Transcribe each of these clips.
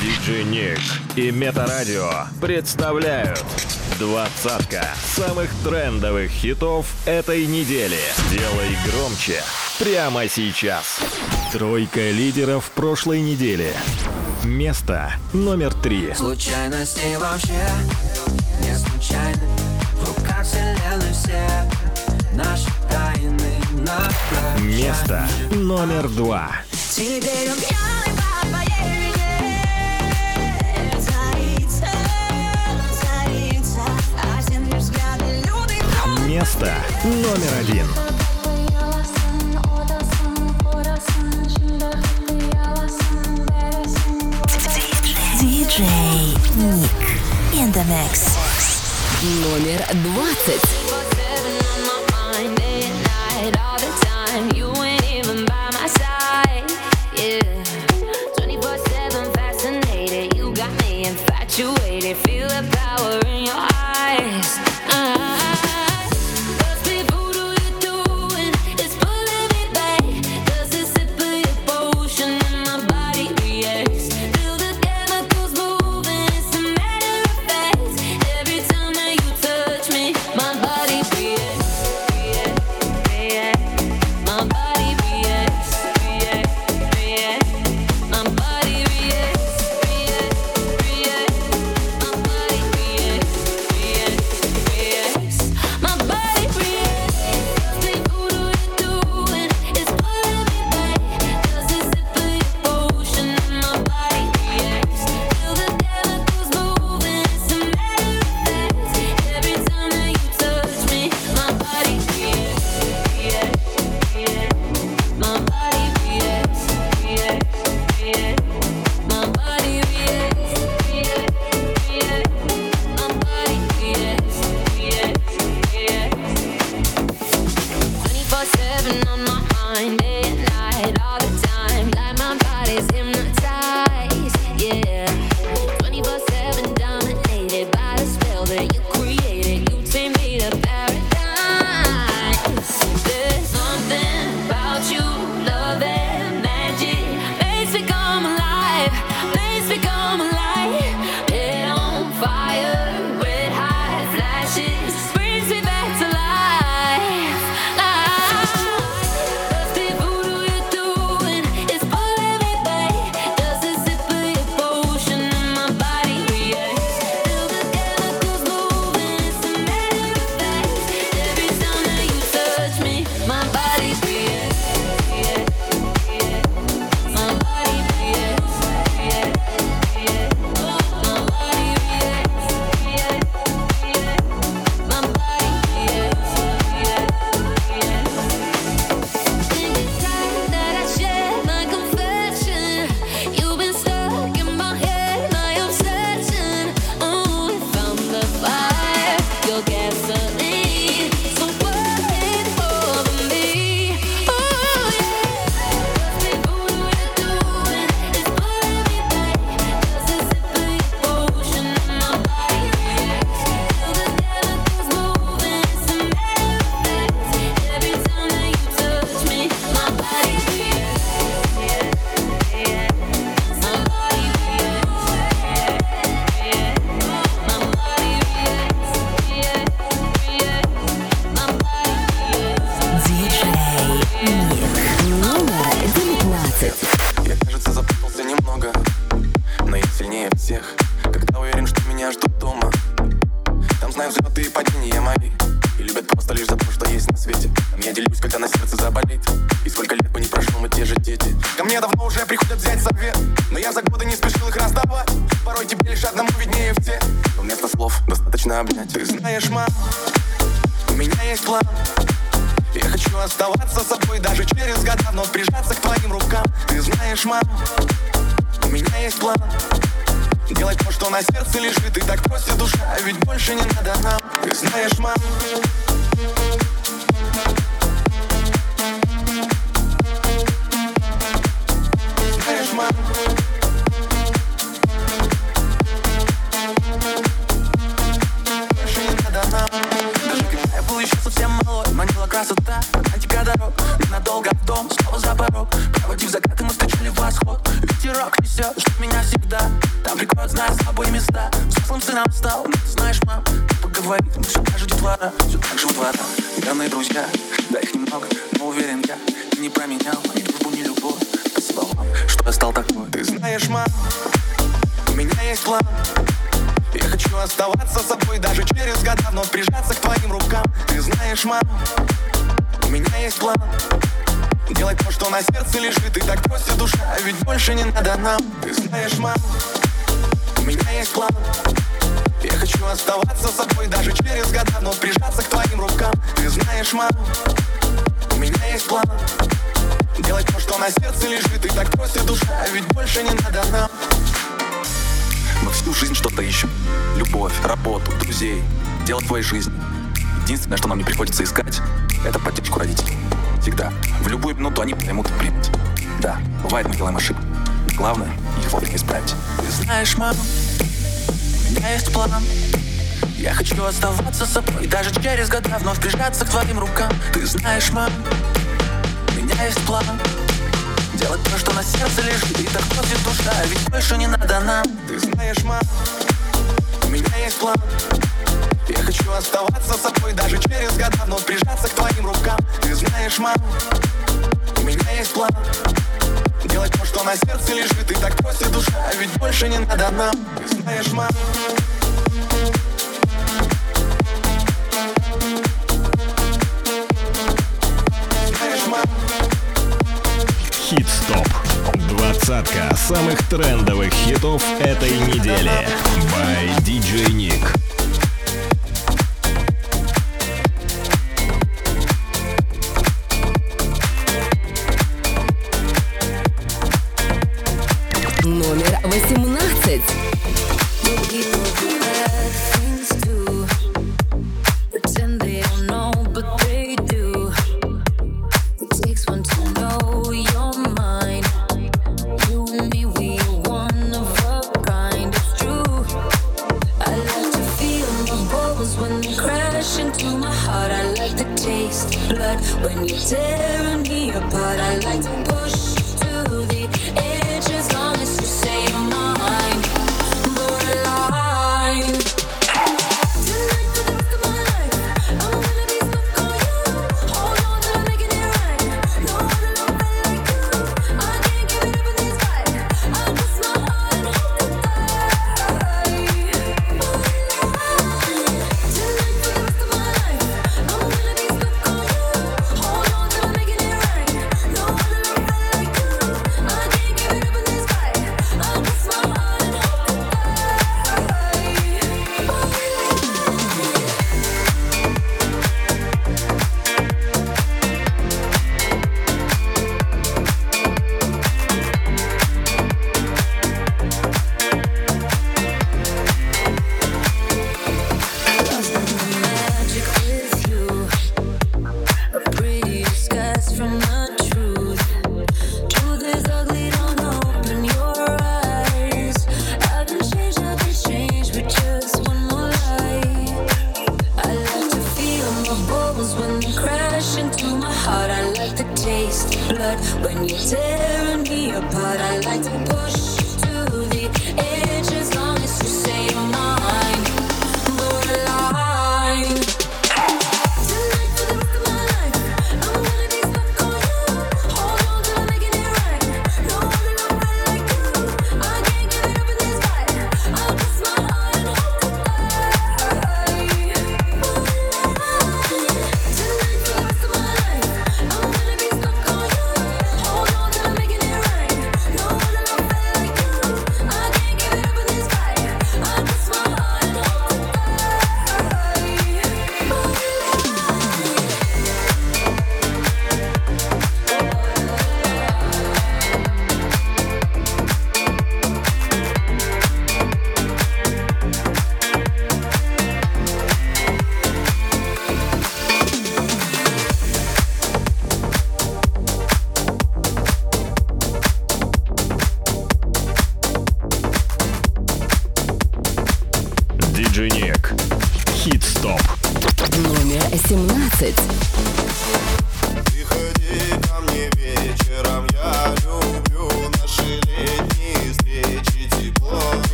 Диджи Ник и Метарадио представляют двадцатка самых трендовых хитов этой недели. Делай громче прямо сейчас. Тройка лидеров прошлой недели. Место номер три. Случайности вообще не случайны. В руках вселенной все наши тайны Место номер два. Теперь я Место номер один. Диджей Ник. In the mix. Номер двадцать. но оставаться собой даже через года Но прижаться к твоим рукам Ты знаешь, мам, у меня есть план. Делать то, что на сердце лежит И так просит душа, а ведь больше не надо нам. Мы всю жизнь что-то ищем. Любовь, работу, друзей Дело твоей жизни. Единственное, что нам не приходится искать Это поддержку родителей. Всегда, в любую минуту они поймут и примут. Да, бывает мы делаем ошибки. Главное, их вовремя исправить. Ты знаешь, мам, меня есть план. Я хочу оставаться собой Даже через года вновь прижаться к твоим рукам. Ты знаешь, мам, у меня есть план. Делать то, что на сердце лежит И так просит душа, ведь больше не надо нам. Ты знаешь, мам, у меня есть план. Я хочу оставаться собой даже через года, но прижаться к твоим рукам. Ты знаешь, мам, у меня есть план. Делать то, что на сердце лежит И так просит душа, а ведь больше не надо нам Ты знаешь, мам Хит-стоп. Двадцатка самых трендовых хитов этой недели. By DJ Nick. 来总。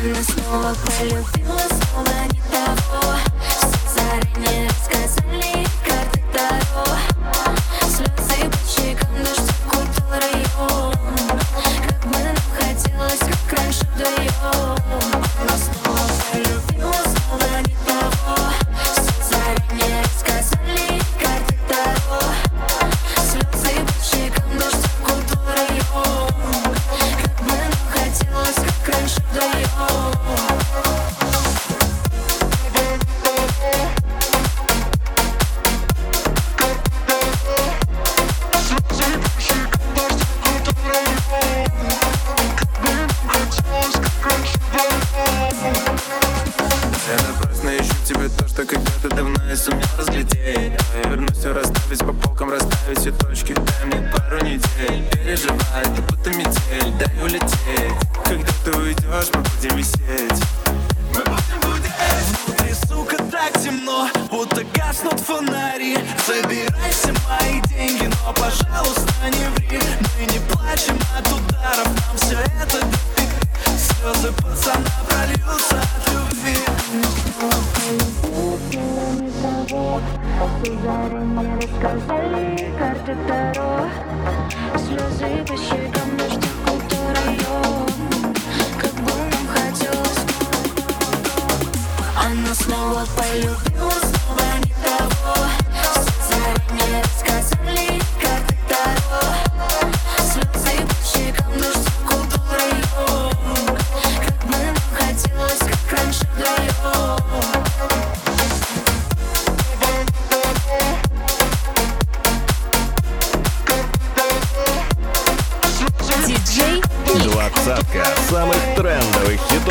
Feel the I'll call you. Feel the snow.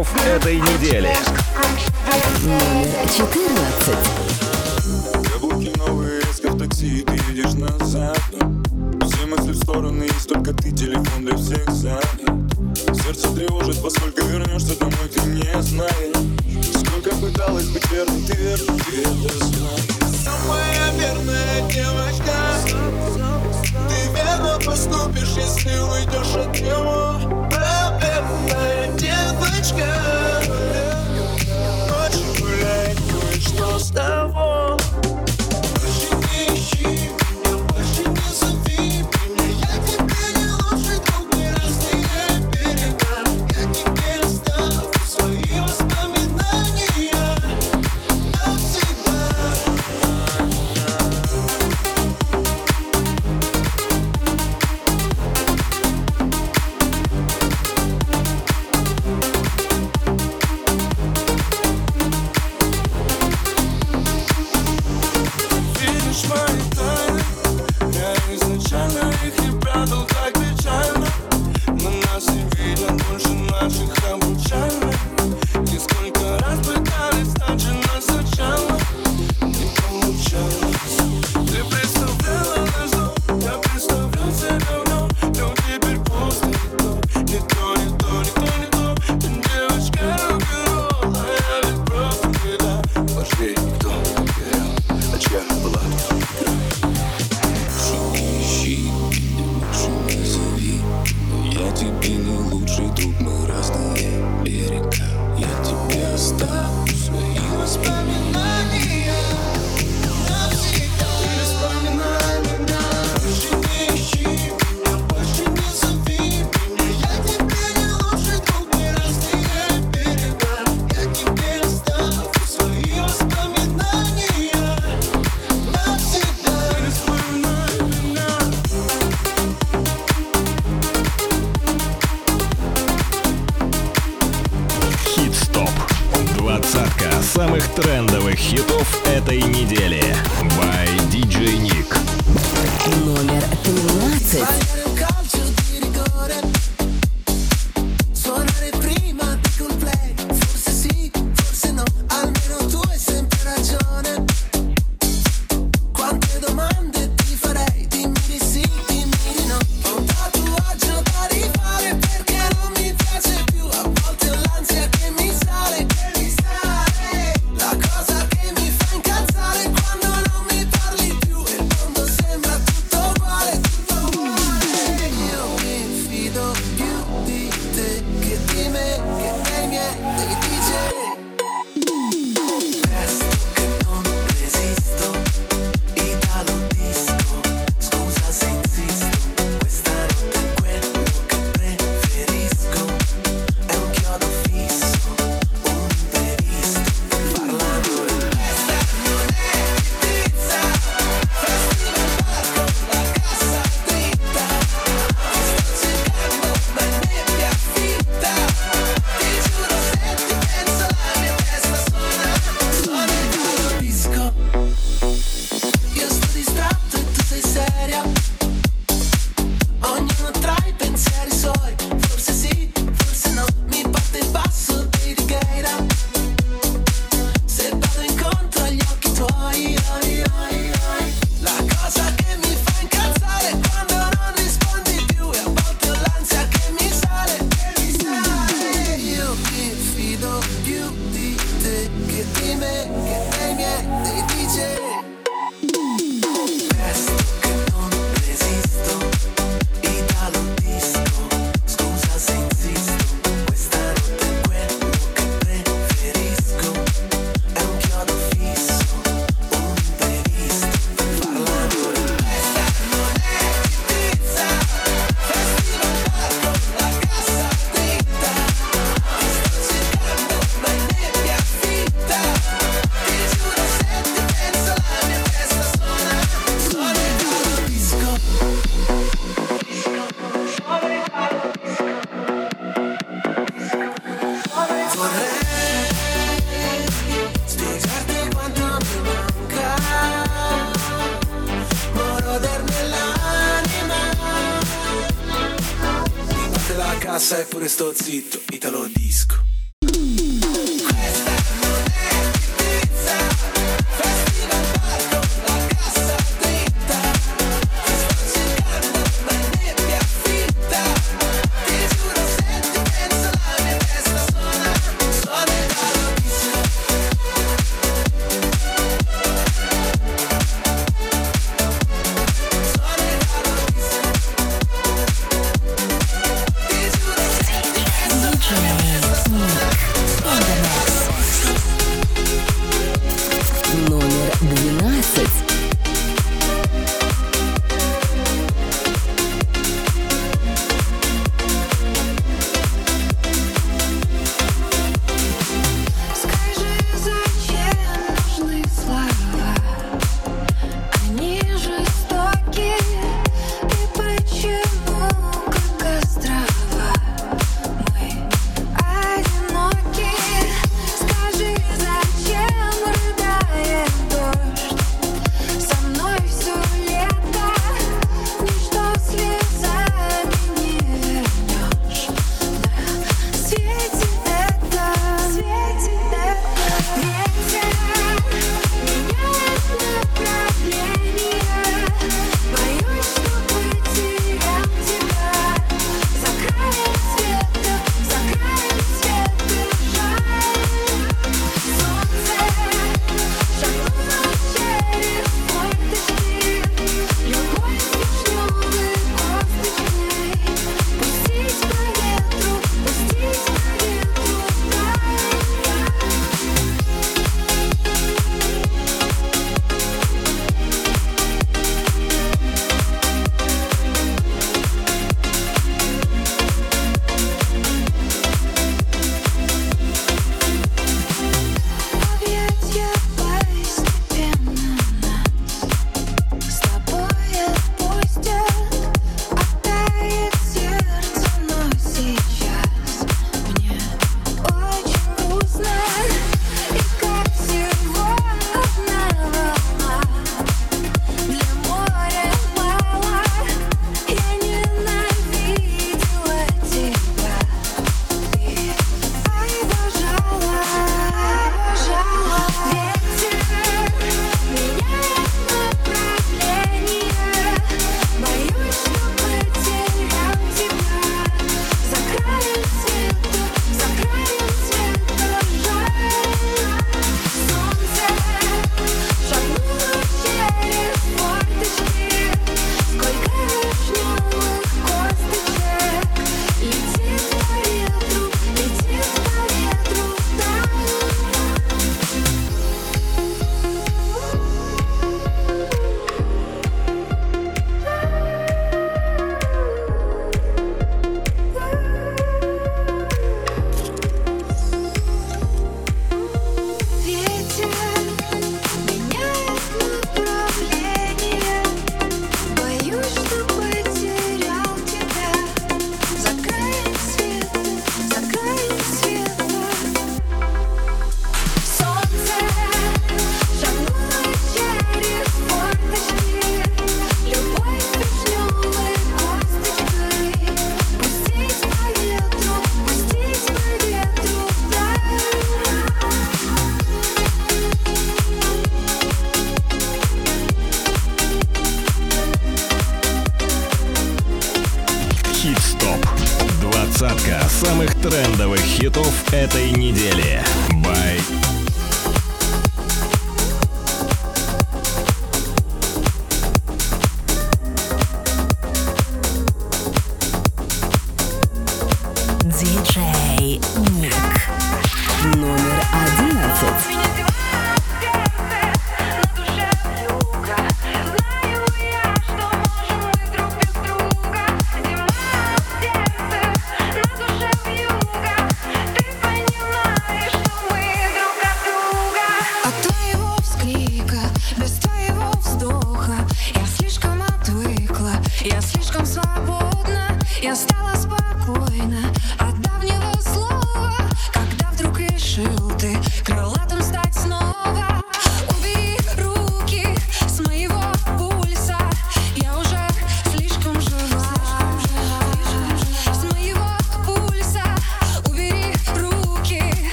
часов этой недели. Номер 14. Яблоки новые, резко в такси, ты едешь назад. Все мысли в стороны, есть только ты, телефон для всех занят. Сердце тревожит, поскольку вернешься домой, ты не знаешь. Сколько пыталась быть верной, ты верна, ты это знаешь. Самая верная девочка, ты верно поступишь, если уйдешь от него. stop. Тебе не лучший друг, мы разные берега Я тебя оставлю свои воспоминания.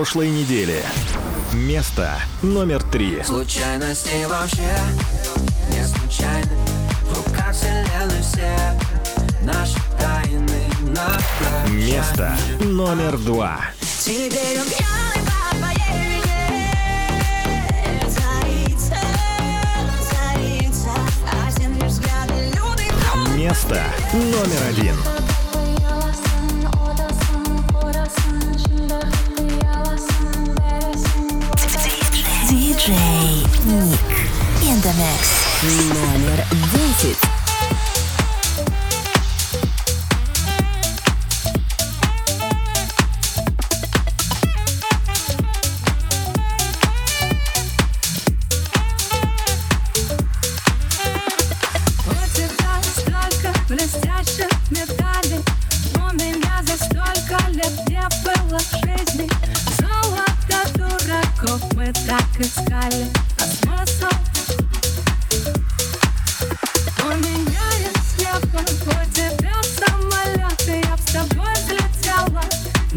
прошлой недели. Место номер три. Случайности вообще не случайны. В руках вселенной все наши тайны Место номер два. Место номер один. DJ Nick in the mix. Номер 10.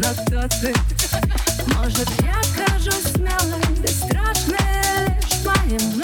но кто? Может, я кажусь смелой, бесстрашной, лишь моим.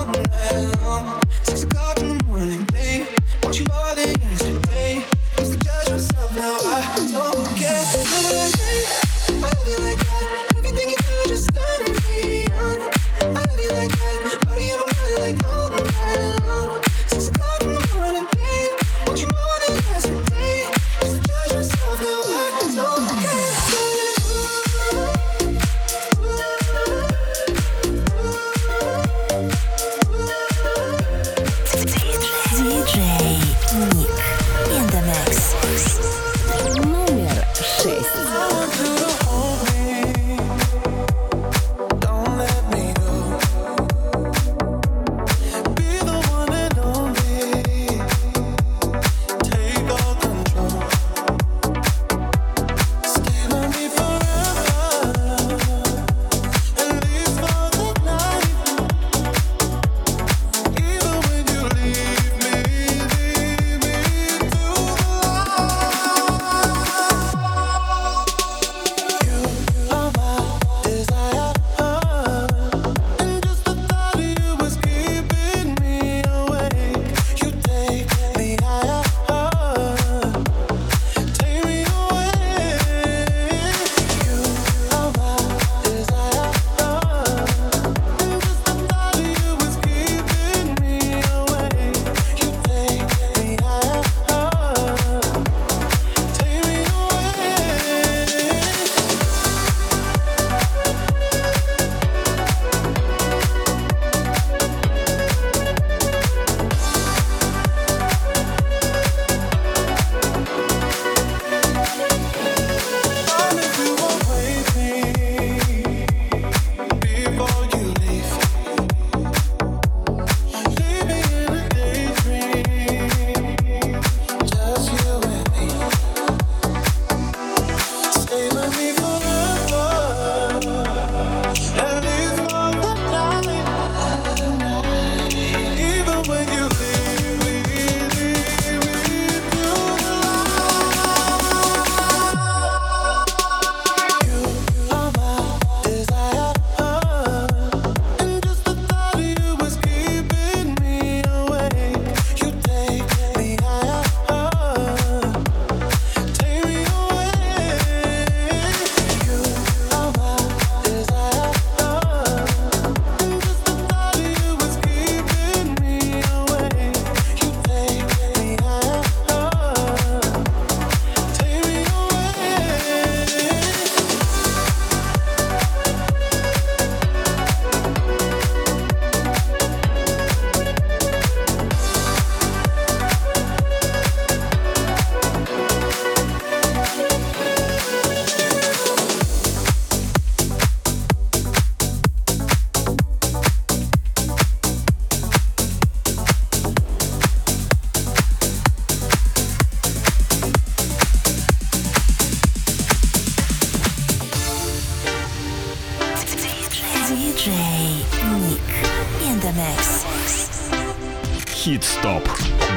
Хит-стоп.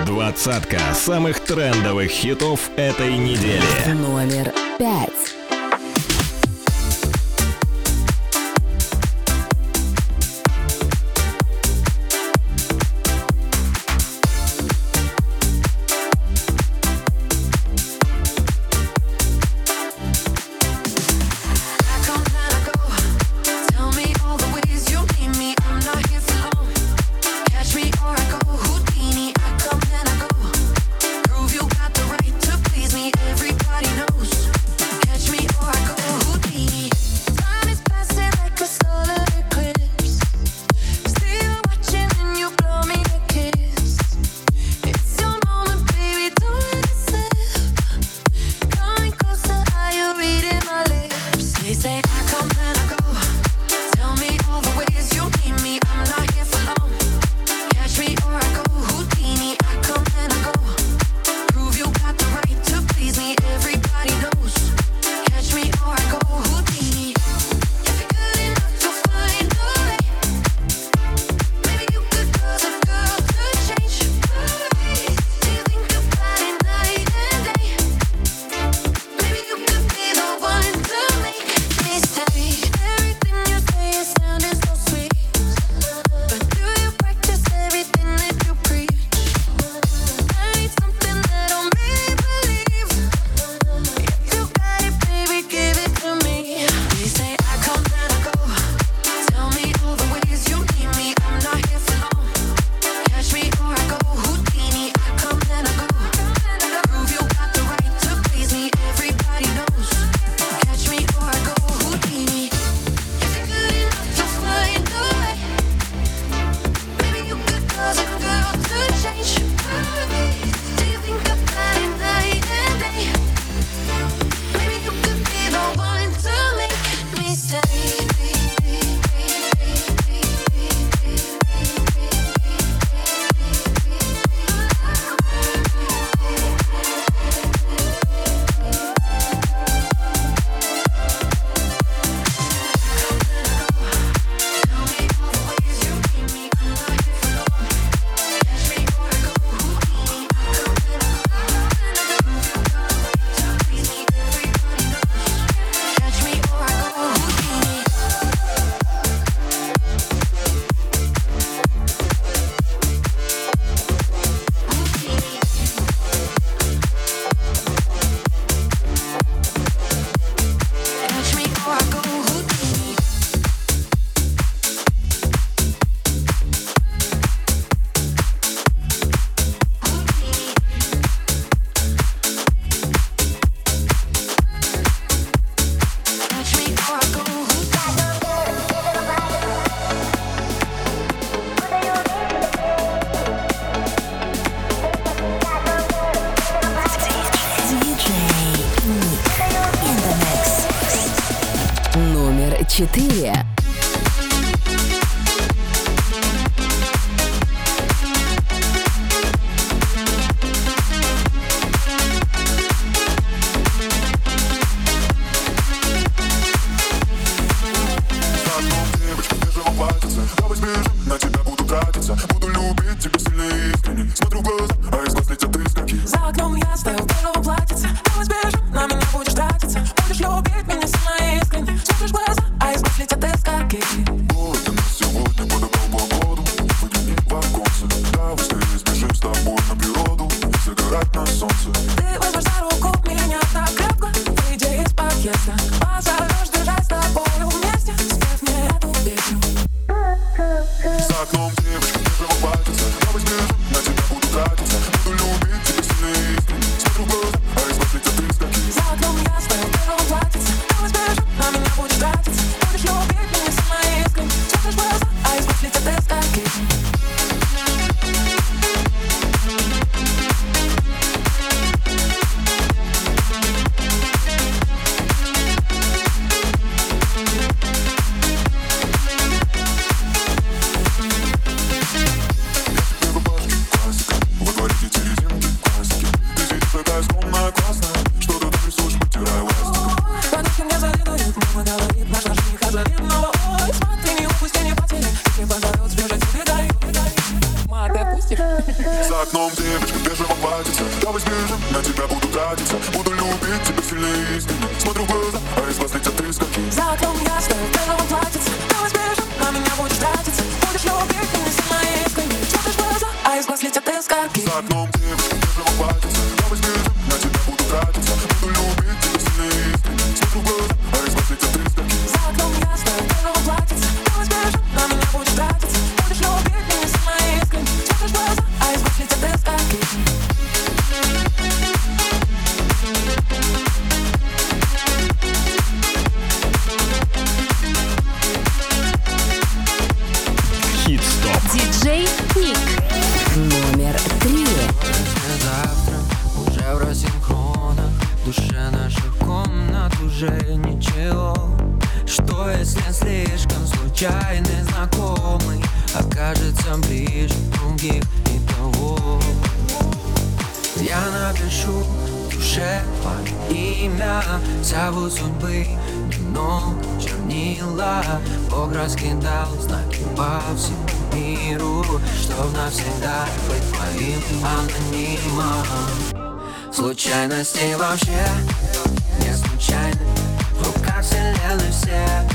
Двадцатка самых трендовых хитов этой недели. Номер пять. белом платьице Давай сбежим, на тебя буду тратиться Буду любить тебя сильно и искренне. Смотрю в глаза, Случайности вообще? Не случайны В руках вселенной все.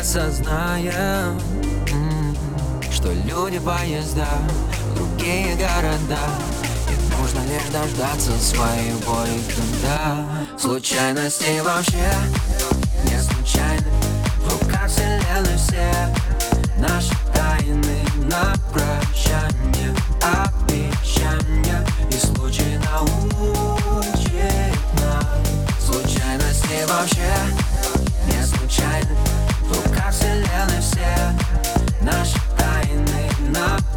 осознаем Что люди поезда в другие города. И нужно лишь дождаться своего и когда Случайности вообще не случайны. В руках вселенной все наши тайны на прощание Обещания. И случай научит нас. Случайности вообще не случайны вселенной все наши тайны на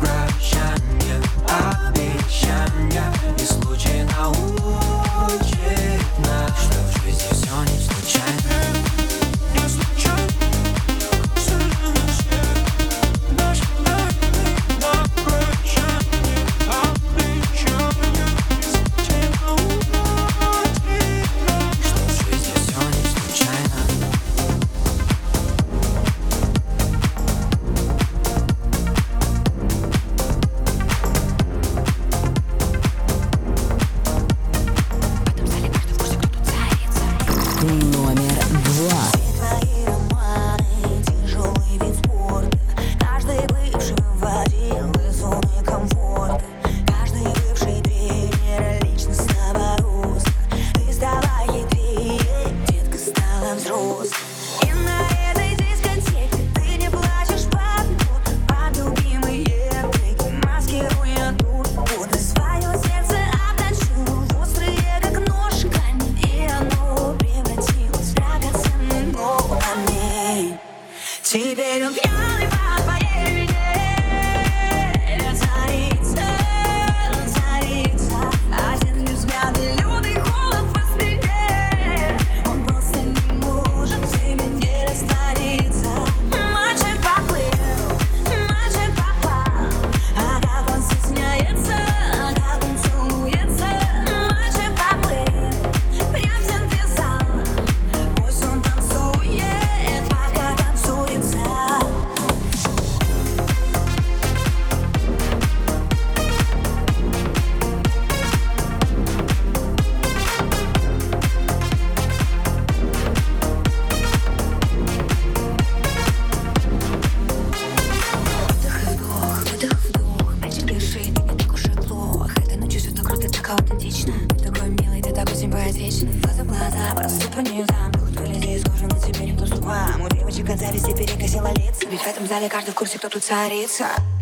tutta rizza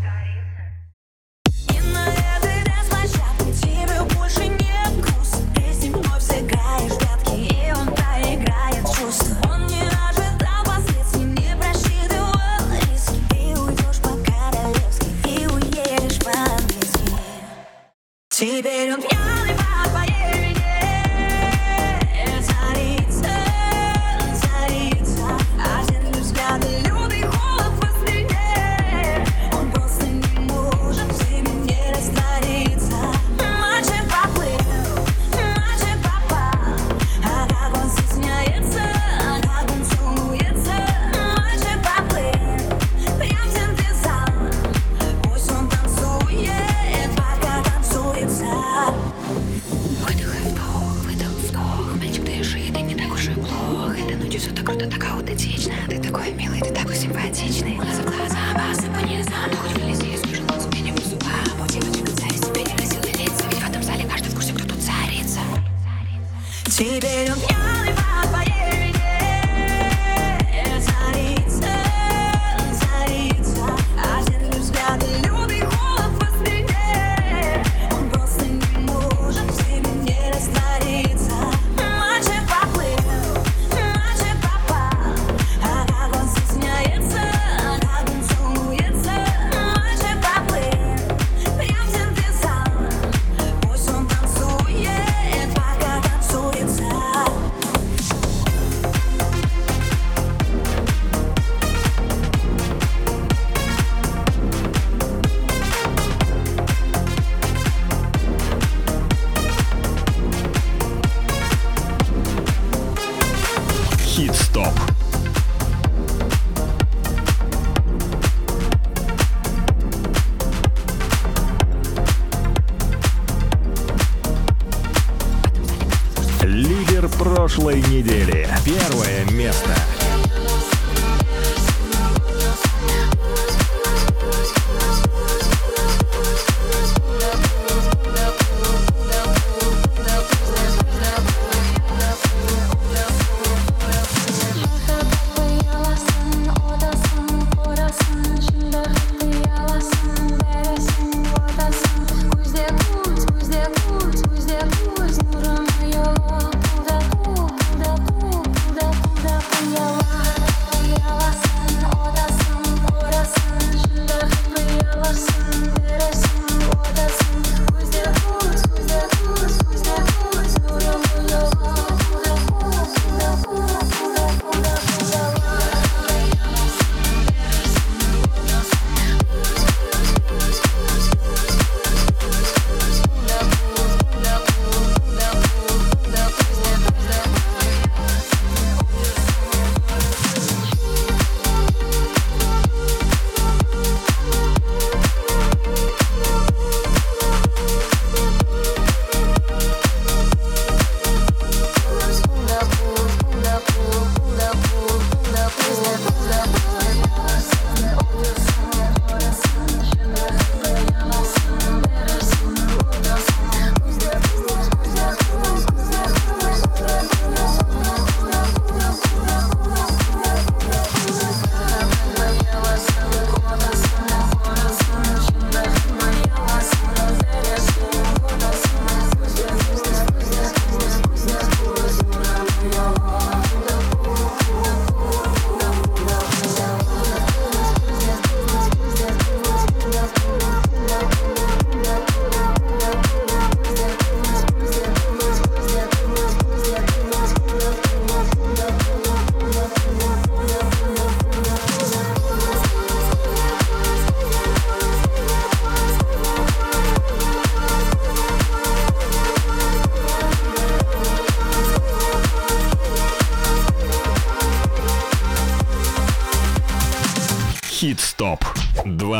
так круто, такая аутентична. ты такой милый, ты такой симпатичный. У нас в глаза вас по низам. Ну хоть влези, я скажу, но тебе не выступа. Бутилочка царь себе не носила лица. Ведь в этом зале каждый в курсе, кто тут царица. Теперь он прошлой недели. Первое место.